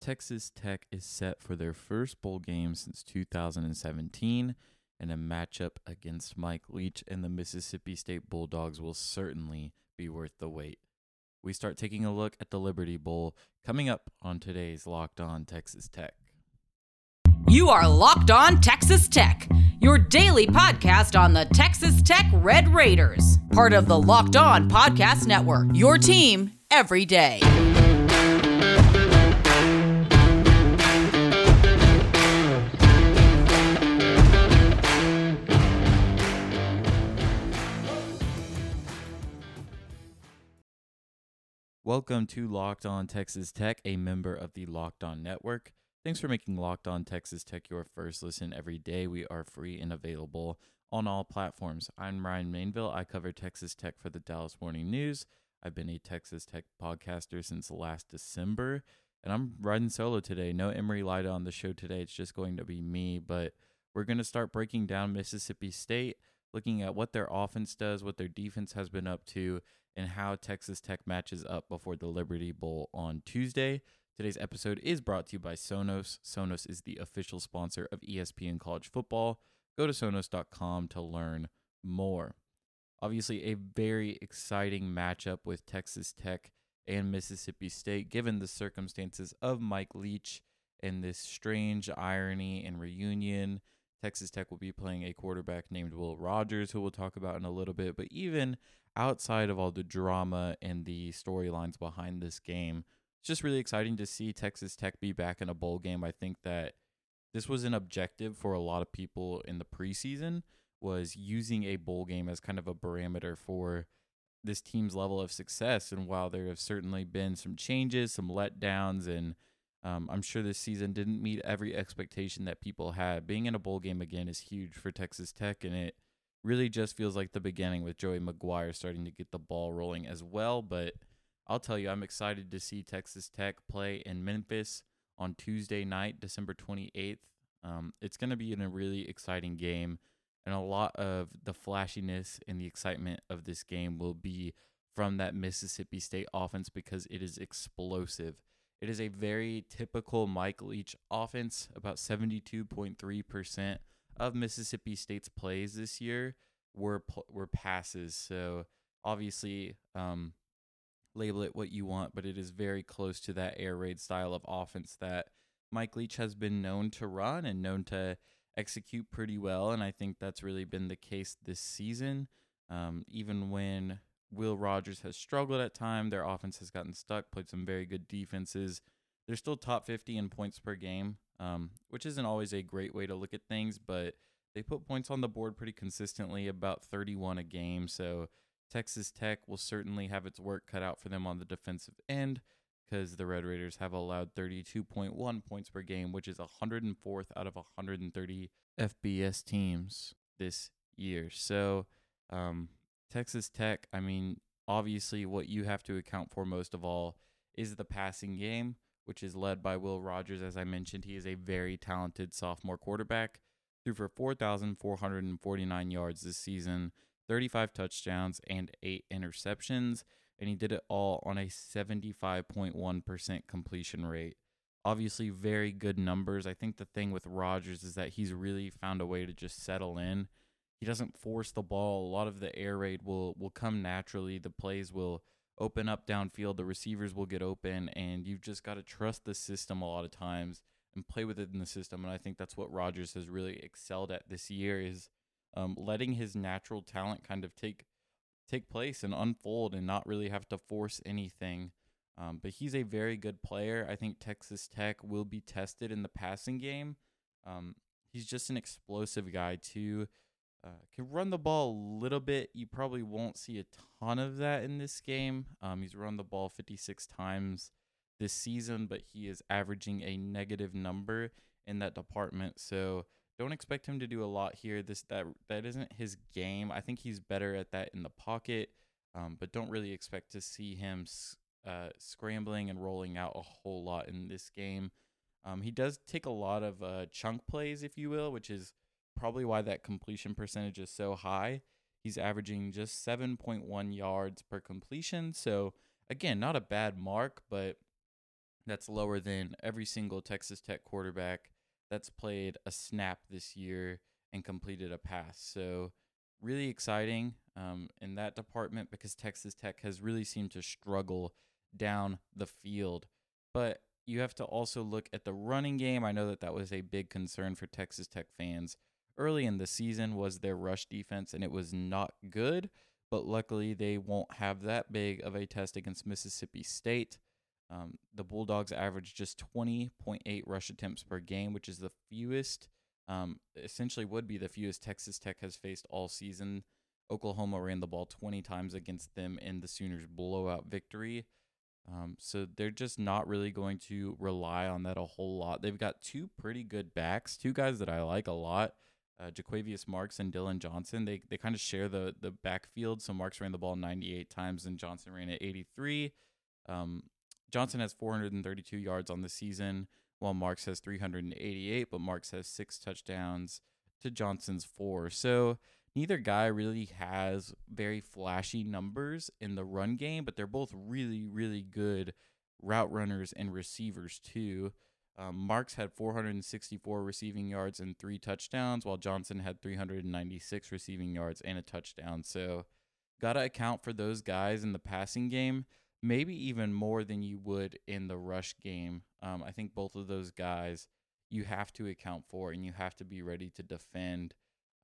Texas Tech is set for their first bowl game since 2017, and a matchup against Mike Leach and the Mississippi State Bulldogs will certainly be worth the wait. We start taking a look at the Liberty Bowl coming up on today's Locked On Texas Tech. You are Locked On Texas Tech, your daily podcast on the Texas Tech Red Raiders, part of the Locked On Podcast Network, your team every day. Welcome to Locked On Texas Tech, a member of the Locked On Network. Thanks for making Locked On Texas Tech your first listen every day. We are free and available on all platforms. I'm Ryan Mainville. I cover Texas Tech for the Dallas Morning News. I've been a Texas Tech podcaster since last December, and I'm riding solo today. No Emery Lida on the show today. It's just going to be me, but we're going to start breaking down Mississippi State, looking at what their offense does, what their defense has been up to, and how Texas Tech matches up before the Liberty Bowl on Tuesday. Today's episode is brought to you by Sonos. Sonos is the official sponsor of ESPN College Football. Go to sonos.com to learn more. Obviously, a very exciting matchup with Texas Tech and Mississippi State, given the circumstances of Mike Leach and this strange irony and reunion. Texas Tech will be playing a quarterback named Will Rogers, who we'll talk about in a little bit. But even outside of all the drama and the storylines behind this game, it's just really exciting to see Texas Tech be back in a bowl game. I think that this was an objective for a lot of people in the preseason was using a bowl game as kind of a parameter for this team's level of success. And while there have certainly been some changes, some letdowns, and um, I'm sure this season didn't meet every expectation that people had, being in a bowl game again is huge for Texas Tech, and it really just feels like the beginning with Joey McGuire starting to get the ball rolling as well. But I'll tell you, I'm excited to see Texas Tech play in Memphis on Tuesday night, December 28th. Um, it's going to be in a really exciting game, and a lot of the flashiness and the excitement of this game will be from that Mississippi State offense because it is explosive. It is a very typical Mike Leach offense, about 72.3% of Mississippi State's plays this year were were passes. So obviously, um, label it what you want, but it is very close to that air raid style of offense that Mike Leach has been known to run and known to execute pretty well. And I think that's really been the case this season. Um, even when Will Rogers has struggled at time, their offense has gotten stuck, played some very good defenses. They're still top 50 in points per game um, which isn't always a great way to look at things, but they put points on the board pretty consistently, about 31 a game. So Texas Tech will certainly have its work cut out for them on the defensive end because the Red Raiders have allowed 32.1 points per game, which is 104th out of 130 FBS teams this year. So, um, Texas Tech, I mean, obviously, what you have to account for most of all is the passing game which is led by Will Rogers. As I mentioned, he is a very talented sophomore quarterback. Threw for 4,449 yards this season, 35 touchdowns, and eight interceptions. And he did it all on a 75.1% completion rate. Obviously, very good numbers. I think the thing with Rogers is that he's really found a way to just settle in. He doesn't force the ball. A lot of the air raid will will come naturally. The plays will open up downfield, the receivers will get open, and you've just got to trust the system a lot of times and play with it in the system. And I think that's what Rogers has really excelled at this year is um, letting his natural talent kind of take take place and unfold and not really have to force anything. Um, but he's a very good player. I think Texas Tech will be tested in the passing game. Um, he's just an explosive guy too. Uh, can run the ball a little bit. You probably won't see a ton of that in this game. Um, he's run the ball 56 times this season, but he is averaging a negative number in that department. So don't expect him to do a lot here. This that that isn't his game. I think he's better at that in the pocket, um, but don't really expect to see him uh, scrambling and rolling out a whole lot in this game. Um, he does take a lot of uh, chunk plays, if you will, which is probably why that completion percentage is so high. He's averaging just 7.1 yards per completion. So, again, not a bad mark, but That's lower than every single Texas Tech quarterback that's played a snap this year and completed a pass. So, really exciting um, in that department because Texas Tech has really seemed to struggle down the field. But you have to also look at the running game. I know that that was a big concern for Texas Tech fans early in the season was their rush defense and it was not good, but luckily they won't have that big of a test against Mississippi State. Um, the Bulldogs averaged just 20.8 rush attempts per game, which is the fewest, um, essentially would be the fewest Texas Tech has faced all season. Oklahoma ran the ball 20 times against them in the Sooners' blowout victory. Um, so they're just not really going to rely on that a whole lot. They've got two pretty good backs, two guys that I like a lot. Uh, Jo'quavious Marks and Dylan Johnson. They they kind of share the the backfield. So Marks ran the ball 98 times and Johnson ran it 83. Um, Johnson has 432 yards on the season, while Marks has 388, but Marks has six touchdowns to Johnson's four. So neither guy really has very flashy numbers in the run game, but they're both really, really good route runners and receivers too. Um, Marks had 464 receiving yards and three touchdowns, while Johnson had 396 receiving yards and a touchdown. So, got to account for those guys in the passing game, maybe even more than you would in the rush game. Um, I think both of those guys you have to account for and you have to be ready to defend.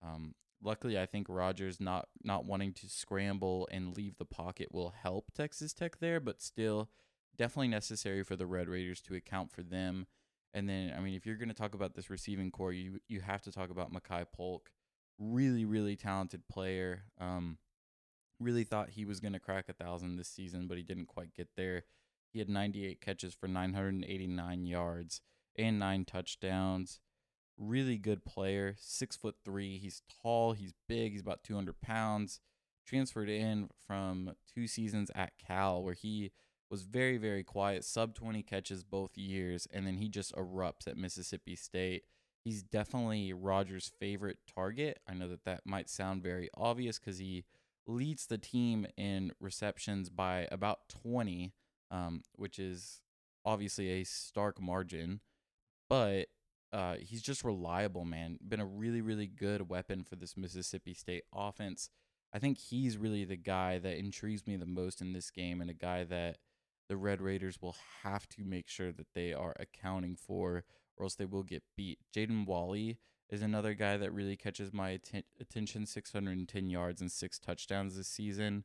Um, luckily, I think Rogers not not wanting to scramble and leave the pocket will help Texas Tech there, but still definitely necessary for the Red Raiders to account for them. And then, I mean, if you're going to talk about this receiving corps, you you have to talk about Makai Polk, really really talented player. Um, really thought he was going to crack a thousand this season, but he didn't quite get there. He had 98 catches for 989 yards and nine touchdowns really good player, six foot three. He's tall, he's big, he's about 200 pounds. Transferred in from two seasons at Cal, where he was very, very quiet, sub 20 catches both years, and then he just erupts at Mississippi State. He's definitely Rogers' favorite target. I know that that might sound very obvious because he leads the team in receptions by about 20, um, which is obviously a stark margin. But uh, he's just reliable, man. Been a really, really good weapon for this Mississippi State offense. I think he's really the guy that intrigues me the most in this game, and a guy that the Red Raiders will have to make sure that they are accounting for, or else they will get beat. Jaden Walley is another guy that really catches my atten- attention 610 yards and six touchdowns this season.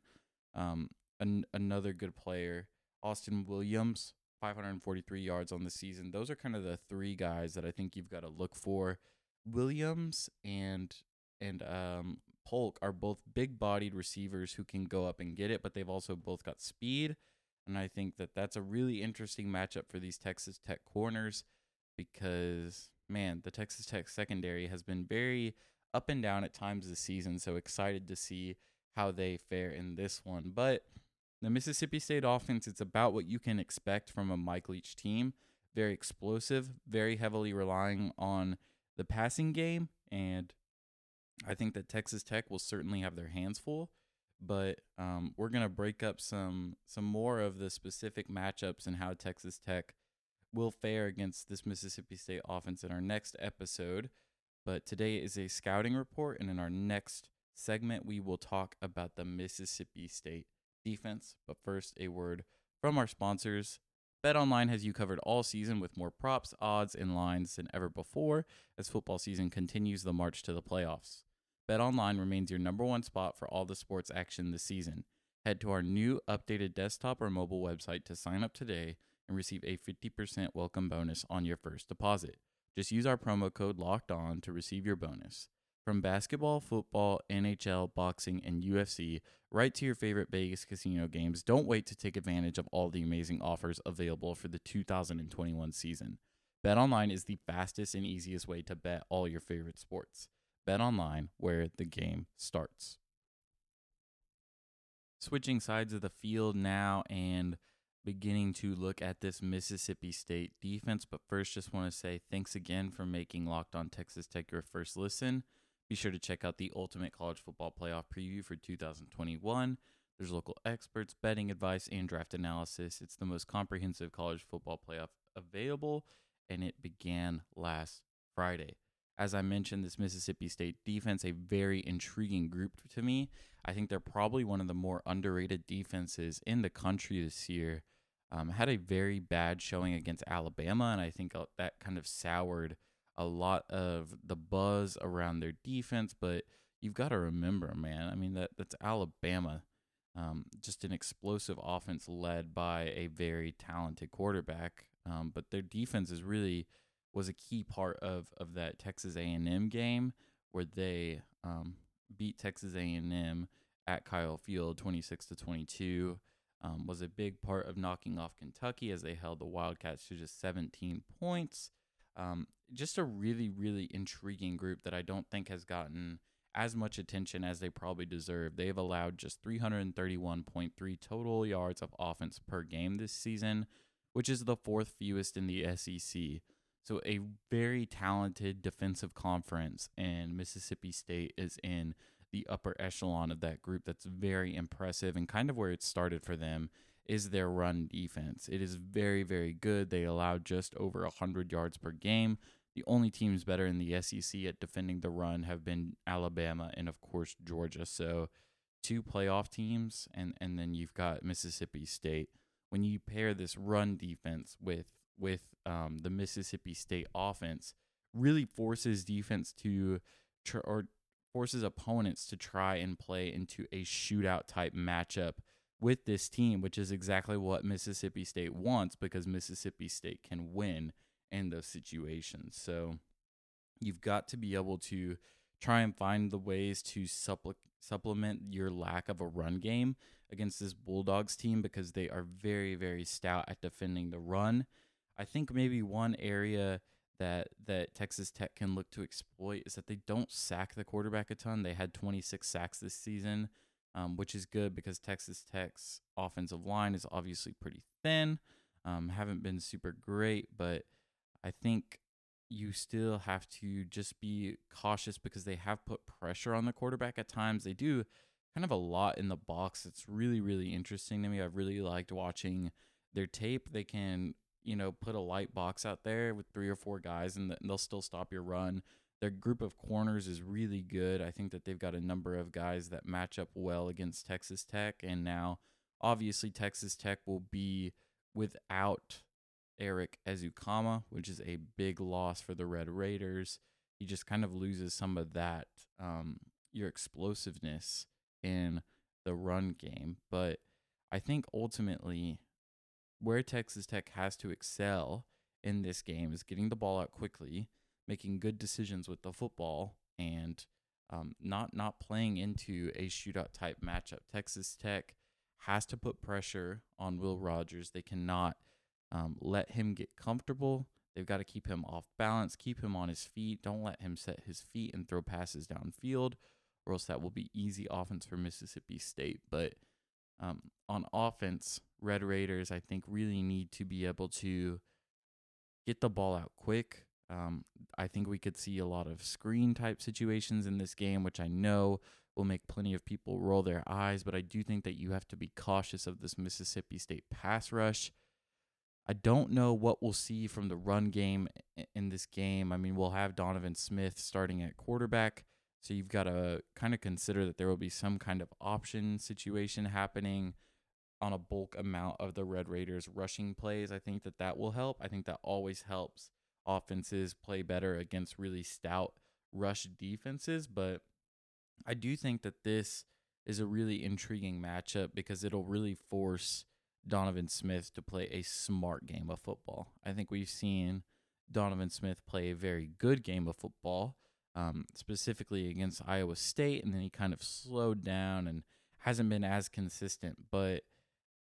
Um, an- another good player. Austin Williams, 543 yards on the season. Those are kind of the three guys that I think you've got to look for. Williams and and um, Polk are both big-bodied receivers who can go up and get it, but they've also both got speed, and I think that that's a really interesting matchup for these Texas Tech corners because man, the Texas Tech secondary has been very up and down at times this season. So excited to see how they fare in this one, but the Mississippi State offense, it's about what you can expect from a Mike Leach team. Very explosive, very heavily relying on the passing game. And I think that Texas Tech will certainly have their hands full. But um, we're gonna break up some some more of the specific matchups and how Texas Tech will fare against this Mississippi State offense in our next episode. But today is a scouting report, and in our next segment, we will talk about the Mississippi State defense. But first, a word from our sponsors. BetOnline has you covered all season with more props, odds, and lines than ever before as football season continues the march to the playoffs. BetOnline remains your number one spot for all the sports action this season. Head to our new updated desktop or mobile website to sign up today and receive a 50% welcome bonus on your first deposit. Just use our promo code LOCKED ON to receive your bonus. From basketball, football, NHL, boxing, and UFC, right to your favorite Vegas casino games, don't wait to take advantage of all the amazing offers available for the 2021 season. BetOnline is the fastest and easiest way to bet all your favorite sports. BetOnline, where the game starts. Switching sides of the field now and beginning to look at this Mississippi State defense. But first, just want to say thanks again for making Locked On Texas Tech your first listen. Be sure to check out the Ultimate College Football Playoff Preview for 2021. There's local experts, betting advice, and draft analysis. It's the most comprehensive college football playoff available, and it began last Friday. As I mentioned, this Mississippi State defense, a very intriguing group to me. I think they're probably one of the more underrated defenses in the country this year. Um, had a very bad showing against Alabama, and I think uh, that kind of soured a lot of the buzz around their defense. But you've got to remember, man. I mean that that's Alabama, um, just an explosive offense led by a very talented quarterback. Um, but their defense is really was a key part of of that Texas A&M game where they um, beat Texas A&M at Kyle Field 26 to 22 um, was a big part of knocking off Kentucky as they held the Wildcats to just 17 points. Um, just a really, really intriguing group that I don't think has gotten as much attention as they probably deserve. They've allowed just 331.3 total yards of offense per game this season, which is the fourth fewest in the SEC. So, a very talented defensive conference, and Mississippi State is in the upper echelon of that group that's very impressive and kind of where it started for them is their run defense. It is very, very good. They allow just over 100 yards per game. The only teams better in the SEC at defending the run have been Alabama and, of course, Georgia. So, two playoff teams, and, and then you've got Mississippi State. When you pair this run defense with with um, the Mississippi State offense, really forces defense to tr- or forces opponents to try and play into a shootout type matchup with this team, which is exactly what Mississippi State wants because Mississippi State can win in those situations. So you've got to be able to try and find the ways to supple- supplement your lack of a run game against this Bulldogs team because they are very, very stout at defending the run. I think maybe one area that that Texas Tech can look to exploit is that they don't sack the quarterback a ton. They had 26 sacks this season, um, which is good because Texas Tech's offensive line is obviously pretty thin. Um, haven't been super great, but I think you still have to just be cautious because they have put pressure on the quarterback at times. They do kind of a lot in the box. It's really, really interesting to me. I've really liked watching their tape. They can you know, put a light box out there with three or four guys and they'll still stop your run. Their group of corners is really good. I think that they've got a number of guys that match up well against Texas Tech. And now, obviously, Texas Tech will be without Erik Ezukanma, which is a big loss for the Red Raiders. He just kind of loses some of that, um, your explosiveness in the run game. But I think ultimately, where Texas Tech has to excel in this game is getting the ball out quickly, making good decisions with the football, and um, not not playing into a shootout type matchup. Texas Tech has to put pressure on Will Rogers. They cannot um, let him get comfortable. They've got to keep him off balance, keep him on his feet. Don't let him set his feet and throw passes downfield, or else that will be easy offense for Mississippi State. But um, on offense, Red Raiders, I think, really need to be able to get the ball out quick. Um, I think we could see a lot of screen type situations in this game, which I know will make plenty of people roll their eyes, but I do think that you have to be cautious of this Mississippi State pass rush. I don't know what we'll see from the run game in this game. I mean, we'll have Donovan Smith starting at quarterback. So you've got to kind of consider that there will be some kind of option situation happening on a bulk amount of the Red Raiders rushing plays. I think that that will help. I think that always helps offenses play better against really stout rush defenses, but I do think that this is a really intriguing matchup because it'll really force Donovan Smith to play a smart game of football. I think we've seen Donovan Smith play a very good game of football um, specifically against Iowa State, and then he kind of slowed down and hasn't been as consistent. But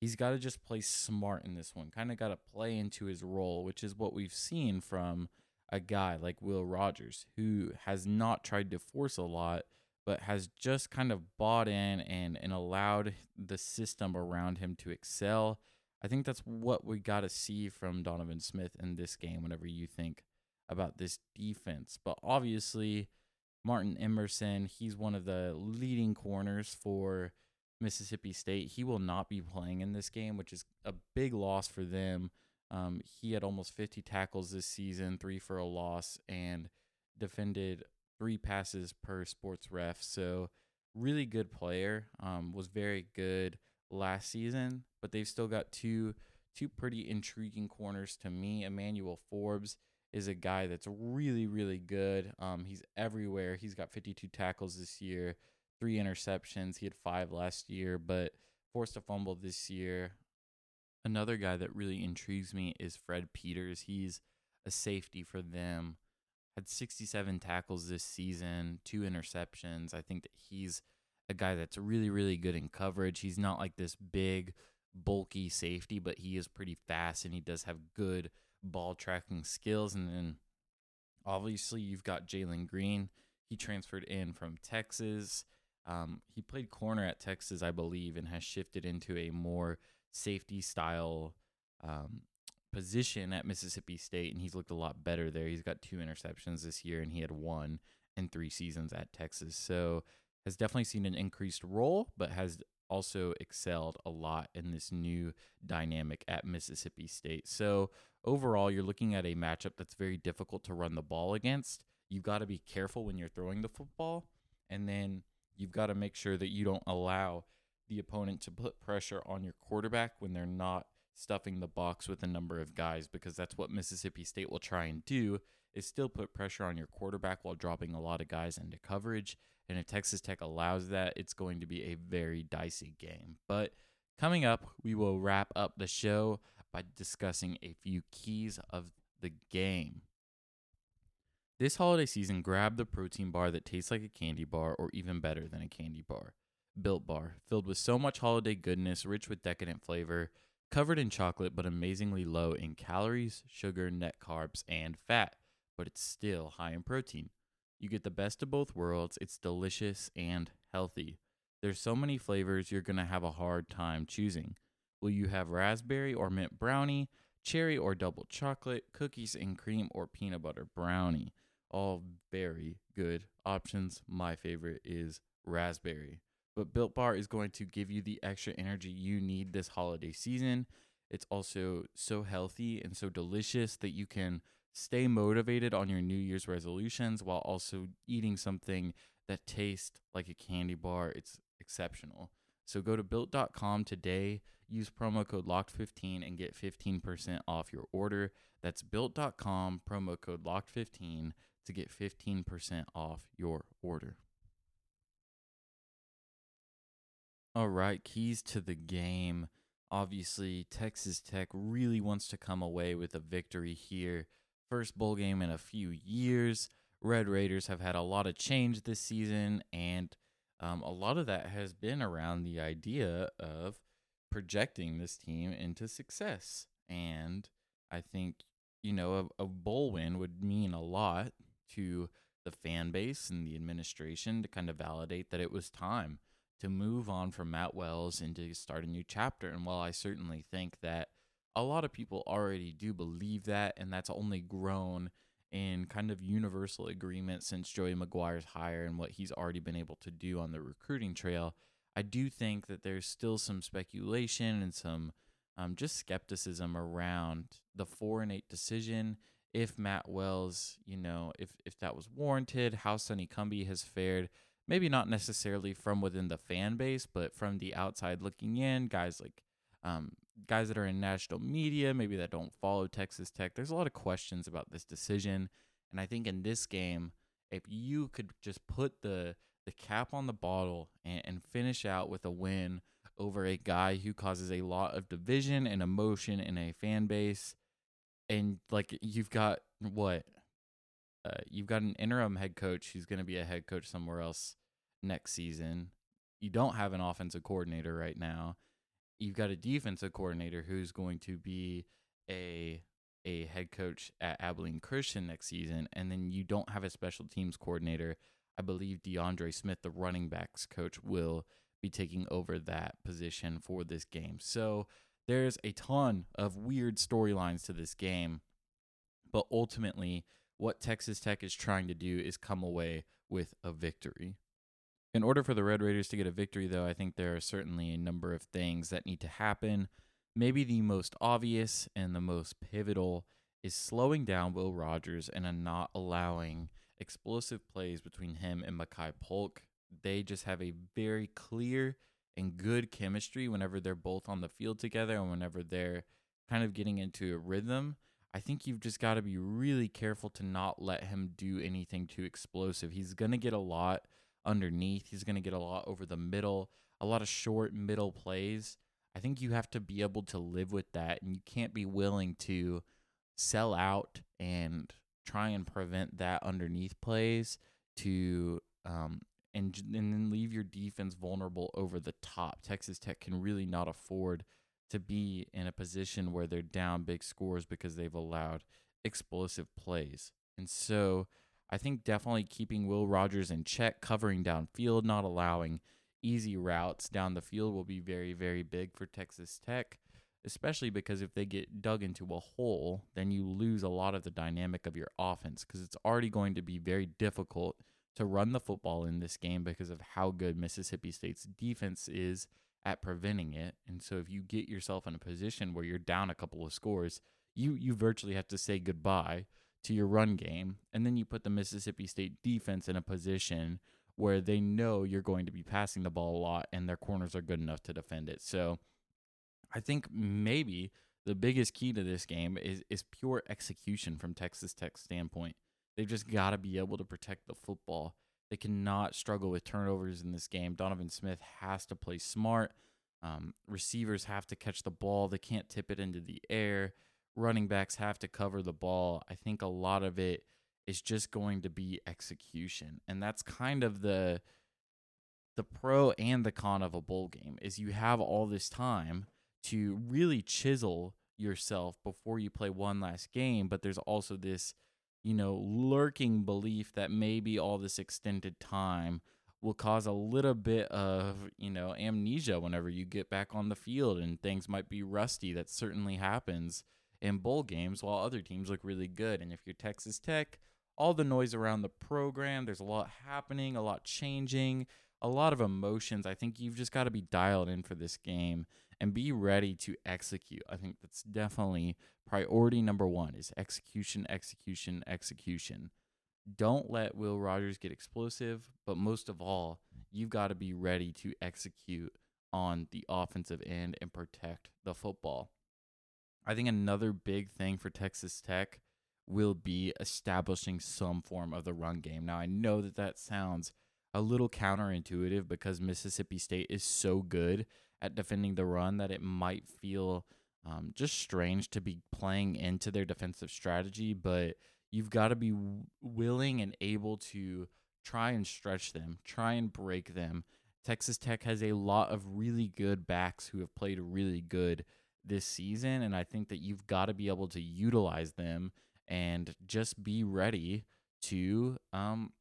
he's got to just play smart in this one. Kind of got to play into his role, which is what we've seen from a guy like Will Rogers, who has not tried to force a lot, but has just kind of bought in and and allowed the system around him to excel. I think that's what we got to see from Donovan Smith in this game. Whenever you think about this defense. But obviously, Martin Emerson, he's one of the leading corners for Mississippi State. He will not be playing in this game, which is a big loss for them. Um, he had almost 50 tackles this season, three for a loss, and defended three passes per sports ref. So, really good player. Um, was very good last season, but they've still got two two pretty intriguing corners to me. Emmanuel Forbes is a guy that's really really good. Um, he's everywhere. He's got 52 tackles this year, three interceptions. He had five last year, but forced a fumble this year. Another guy that really intrigues me is Fred Peters. He's a safety for them. Had 67 tackles this season, two interceptions. I think that he's a guy that's really, really good in coverage. He's not like this big, bulky safety, but he is pretty fast and he does have good ball tracking skills. And then obviously, you've got Jalen Green. He transferred in from Texas. Um, he played corner at Texas, I believe, and has shifted into a more safety style um, position at Mississippi State, and he's looked a lot better there. He's got two interceptions this year, and he had one in three seasons at Texas. So has definitely seen an increased role, but has also excelled a lot in this new dynamic at Mississippi State. So overall, you're looking at a matchup that's very difficult to run the ball against. You've got to be careful when you're throwing the football, and then you've got to make sure that you don't allow the opponent to put pressure on your quarterback when they're not stuffing the box with a number of guys because that's what Mississippi State will try and do is still put pressure on your quarterback while dropping a lot of guys into coverage. And if Texas Tech allows that, it's going to be a very dicey game. But coming up, we will wrap up the show by discussing a few keys of the game. This holiday season, grab the protein bar that tastes like a candy bar or even better than a candy bar. Built Bar, filled with so much holiday goodness, rich with decadent flavor, covered in chocolate but amazingly low in calories, sugar, net carbs, and fat, but it's still high in protein. You get the best of both worlds. It's delicious and healthy. There's so many flavors you're going to have a hard time choosing. Will you have raspberry or mint brownie, cherry or double chocolate, cookies and cream, or peanut butter brownie? All very good options. My favorite is raspberry. But Built Bar is going to give you the extra energy you need this holiday season. It's also so healthy and so delicious that you can stay motivated on your New Year's resolutions while also eating something that tastes like a candy bar. It's exceptional. So go to built.com today, use promo code LOCKED15 and get 15% off your order. That's built.com, promo code LOCKED15 to get 15% off your order. All right, keys to the game. Obviously, Texas Tech really wants to come away with a victory here. First bowl game in a few years. Red Raiders have had a lot of change this season, and um, a lot of that has been around the idea of projecting this team into success. And I think, you know, a, a bowl win would mean a lot to the fan base and the administration to kind of validate that it was time to move on from Matt Wells and to start a new chapter. And while I certainly think that a lot of people already do believe that, and that's only grown in kind of universal agreement since Joey McGuire's hire and what he's already been able to do on the recruiting trail, I do think that there's still some speculation and some um, just skepticism around the four and eight decision. If Matt Wells, you know, if if that was warranted, how Sonny Cumbie has fared maybe not necessarily from within the fan base, but from the outside looking in, guys like um, guys that are in national media, maybe that don't follow Texas Tech. There's a lot of questions about this decision, and I think in this game, if you could just put the the cap on the bottle and, and finish out with a win over a guy who causes a lot of division and emotion in a fan base, and like you've got what uh, you've got an interim head coach who's going to be a head coach somewhere else next season. You don't have an offensive coordinator right now. You've got a defensive coordinator who's going to be a a head coach at Abilene Christian next season, and then you don't have a special teams coordinator. I believe DeAndre Smith, the running backs coach, will be taking over that position for this game. So there's a ton of weird storylines to this game, but ultimately what Texas Tech is trying to do is come away with a victory. In order for the Red Raiders to get a victory, though, I think there are certainly a number of things that need to happen. Maybe the most obvious and the most pivotal is slowing down Will Rogers and not allowing explosive plays between him and Makai Polk. They just have a very clear and good chemistry whenever they're both on the field together and whenever they're kind of getting into a rhythm. I think you've just got to be really careful to not let him do anything too explosive. He's going to get a lot underneath. He's going to get a lot over the middle, a lot of short middle plays. I think you have to be able to live with that and you can't be willing to sell out and try and prevent that underneath plays to um and and then leave your defense vulnerable over the top. Texas Tech can really not afford to be in a position where they're down big scores because they've allowed explosive plays. And so I think definitely keeping Will Rogers in check, covering downfield, not allowing easy routes down the field will be very, very big for Texas Tech, especially because if they get dug into a hole, then you lose a lot of the dynamic of your offense because it's already going to be very difficult to run the football in this game because of how good Mississippi State's defense is at preventing it. And so if you get yourself in a position where you're down a couple of scores, you you virtually have to say goodbye to your run game. And then you put the Mississippi State defense in a position where they know you're going to be passing the ball a lot and their corners are good enough to defend it. So I think maybe the biggest key to this game is is pure execution from Texas Tech's standpoint. They've just got to be able to protect the football. They cannot struggle with turnovers in this game. Donovan Smith has to play smart. Um, receivers have to catch the ball. They can't tip it into the air running backs have to cover the ball. I think a lot of it is just going to be execution. And that's kind of the the pro and the con of a bowl game is you have all this time to really chisel yourself before you play one last game, but there's also this, you know, lurking belief that maybe all this extended time will cause a little bit of, you know, amnesia whenever you get back on the field and things might be rusty. That certainly happens in bowl games while other teams look really good. And if you're Texas Tech, all the noise around the program, there's a lot happening, a lot changing, a lot of emotions. I think you've just got to be dialed in for this game and be ready to execute. I think that's definitely priority number 1 is execution, execution, execution. Don't let Will Rogers get explosive, but most of all, you've got to be ready to execute on the offensive end and protect the football. I think another big thing for Texas Tech will be establishing some form of the run game. Now, I know that that sounds a little counterintuitive because Mississippi State is so good at defending the run that it might feel um, just strange to be playing into their defensive strategy, but you've got to be willing and able to try and stretch them, try and break them. Texas Tech has a lot of really good backs who have played really good this season. And I think that you've got to be able to utilize them and just be ready to, um,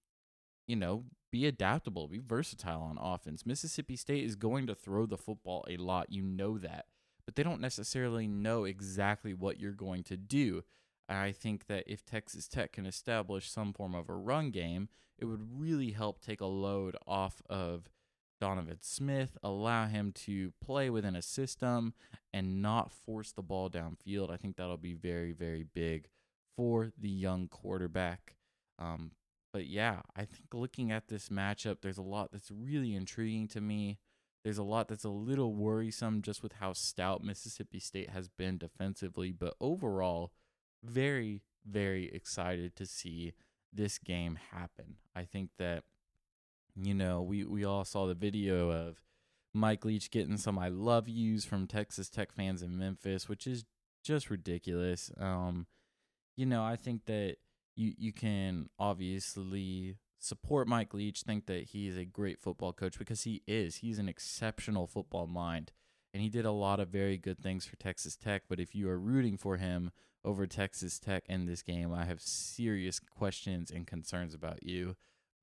you know, be adaptable, be versatile on offense. Mississippi State is going to throw the football a lot. You know that. But they don't necessarily know exactly what you're going to do. I think that if Texas Tech can establish some form of a run game, it would really help take a load off of Donovan Smith, allow him to play within a system and not force the ball downfield. I think that'll be very, very big for the young quarterback. Um, but yeah, I think looking at this matchup, there's a lot that's really intriguing to me. There's a lot that's a little worrisome just with how stout Mississippi State has been defensively. But overall, very, very excited to see this game happen. I think that you know, we we all saw the video of Mike Leach getting some I love yous from Texas Tech fans in Memphis, which is just ridiculous. Um, you know, I think that you you can obviously support Mike Leach, think that he is a great football coach because he is. He's an exceptional football mind. And he did a lot of very good things for Texas Tech. But if you are rooting for him over Texas Tech in this game, I have serious questions and concerns about you.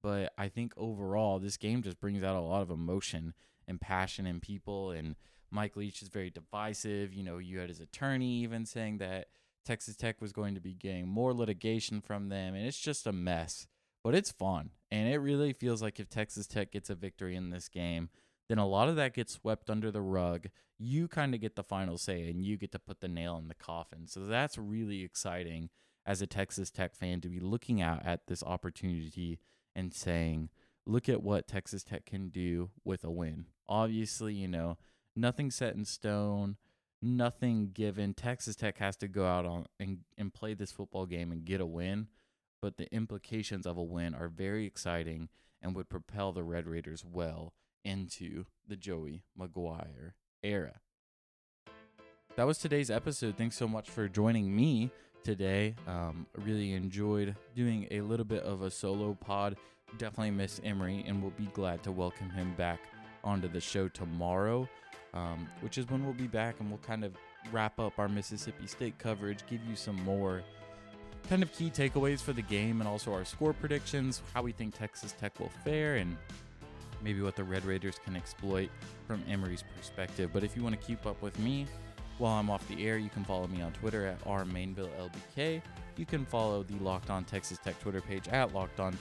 But I think overall, this game just brings out a lot of emotion and passion in people. And Mike Leach is very divisive. You know, you had his attorney even saying that Texas Tech was going to be getting more litigation from them. And it's just a mess but it's fun. And it really feels like if Texas Tech gets a victory in this game, then a lot of that gets swept under the rug. You kind of get the final say and you get to put the nail in the coffin. So that's really exciting as a Texas Tech fan to be looking out at this opportunity and saying, look at what Texas Tech can do with a win. Obviously, you know, nothing set in stone, nothing given. Texas Tech has to go out on and, and play this football game and get a win but the implications of a win are very exciting and would propel the Red Raiders well into the Joey McGuire era. That was today's episode. Thanks so much for joining me today. Um, really enjoyed doing a little bit of a solo pod. Definitely miss Emery, and we'll be glad to welcome him back onto the show tomorrow, um, which is when we'll be back and we'll kind of wrap up our Mississippi State coverage, give you some more kind of key takeaways for the game and also our score predictions, how we think Texas Tech will fare, and maybe what the Red Raiders can exploit from Emery's perspective. But if you want to keep up with me while I'm off the air, you can follow me on Twitter at rmainvillelbk. You can follow the Locked On Texas Tech Twitter page at Locked On.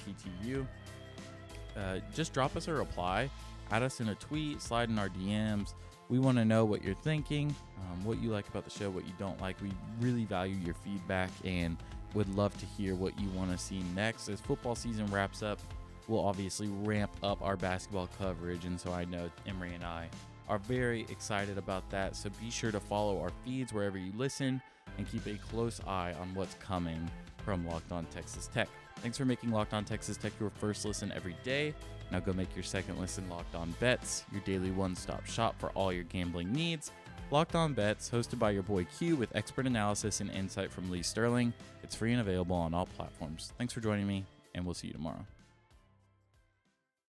Uh, just drop us a reply, add us in a tweet, slide in our DMs. We want to know what you're thinking, um, what you like about the show, what you don't like. We really value your feedback and would love to hear what you want to see next. As football season wraps up, we'll obviously ramp up our basketball coverage. And so I know Emery and I are very excited about that. So be sure to follow our feeds wherever you listen and keep a close eye on what's coming from Locked On Texas Tech. Thanks for making Locked On Texas Tech your first listen every day. Now go make your second listen Locked On Bets, your daily one stop shop for all your gambling needs. Locked On Bets, hosted by your boy Q with expert analysis and insight from Lee Sterling. It's free and available on all platforms. Thanks for joining me, and we'll see you tomorrow.